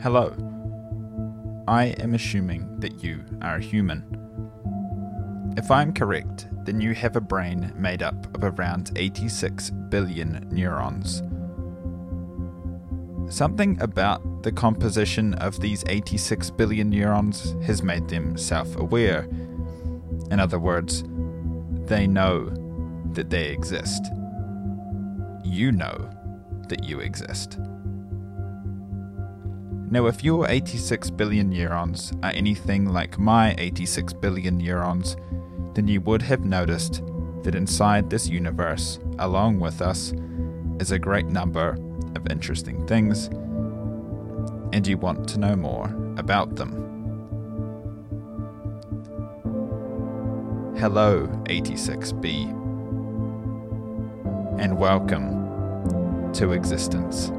Hello. I am assuming that you are a human. If I'm correct, then you have a brain made up of around 86 billion neurons. Something about the composition of these 86 billion neurons has made them self aware. In other words, they know that they exist. You know that you exist. Now, if your 86 billion neurons are anything like my 86 billion neurons, then you would have noticed that inside this universe, along with us, is a great number of interesting things, and you want to know more about them. Hello, 86B, and welcome to existence.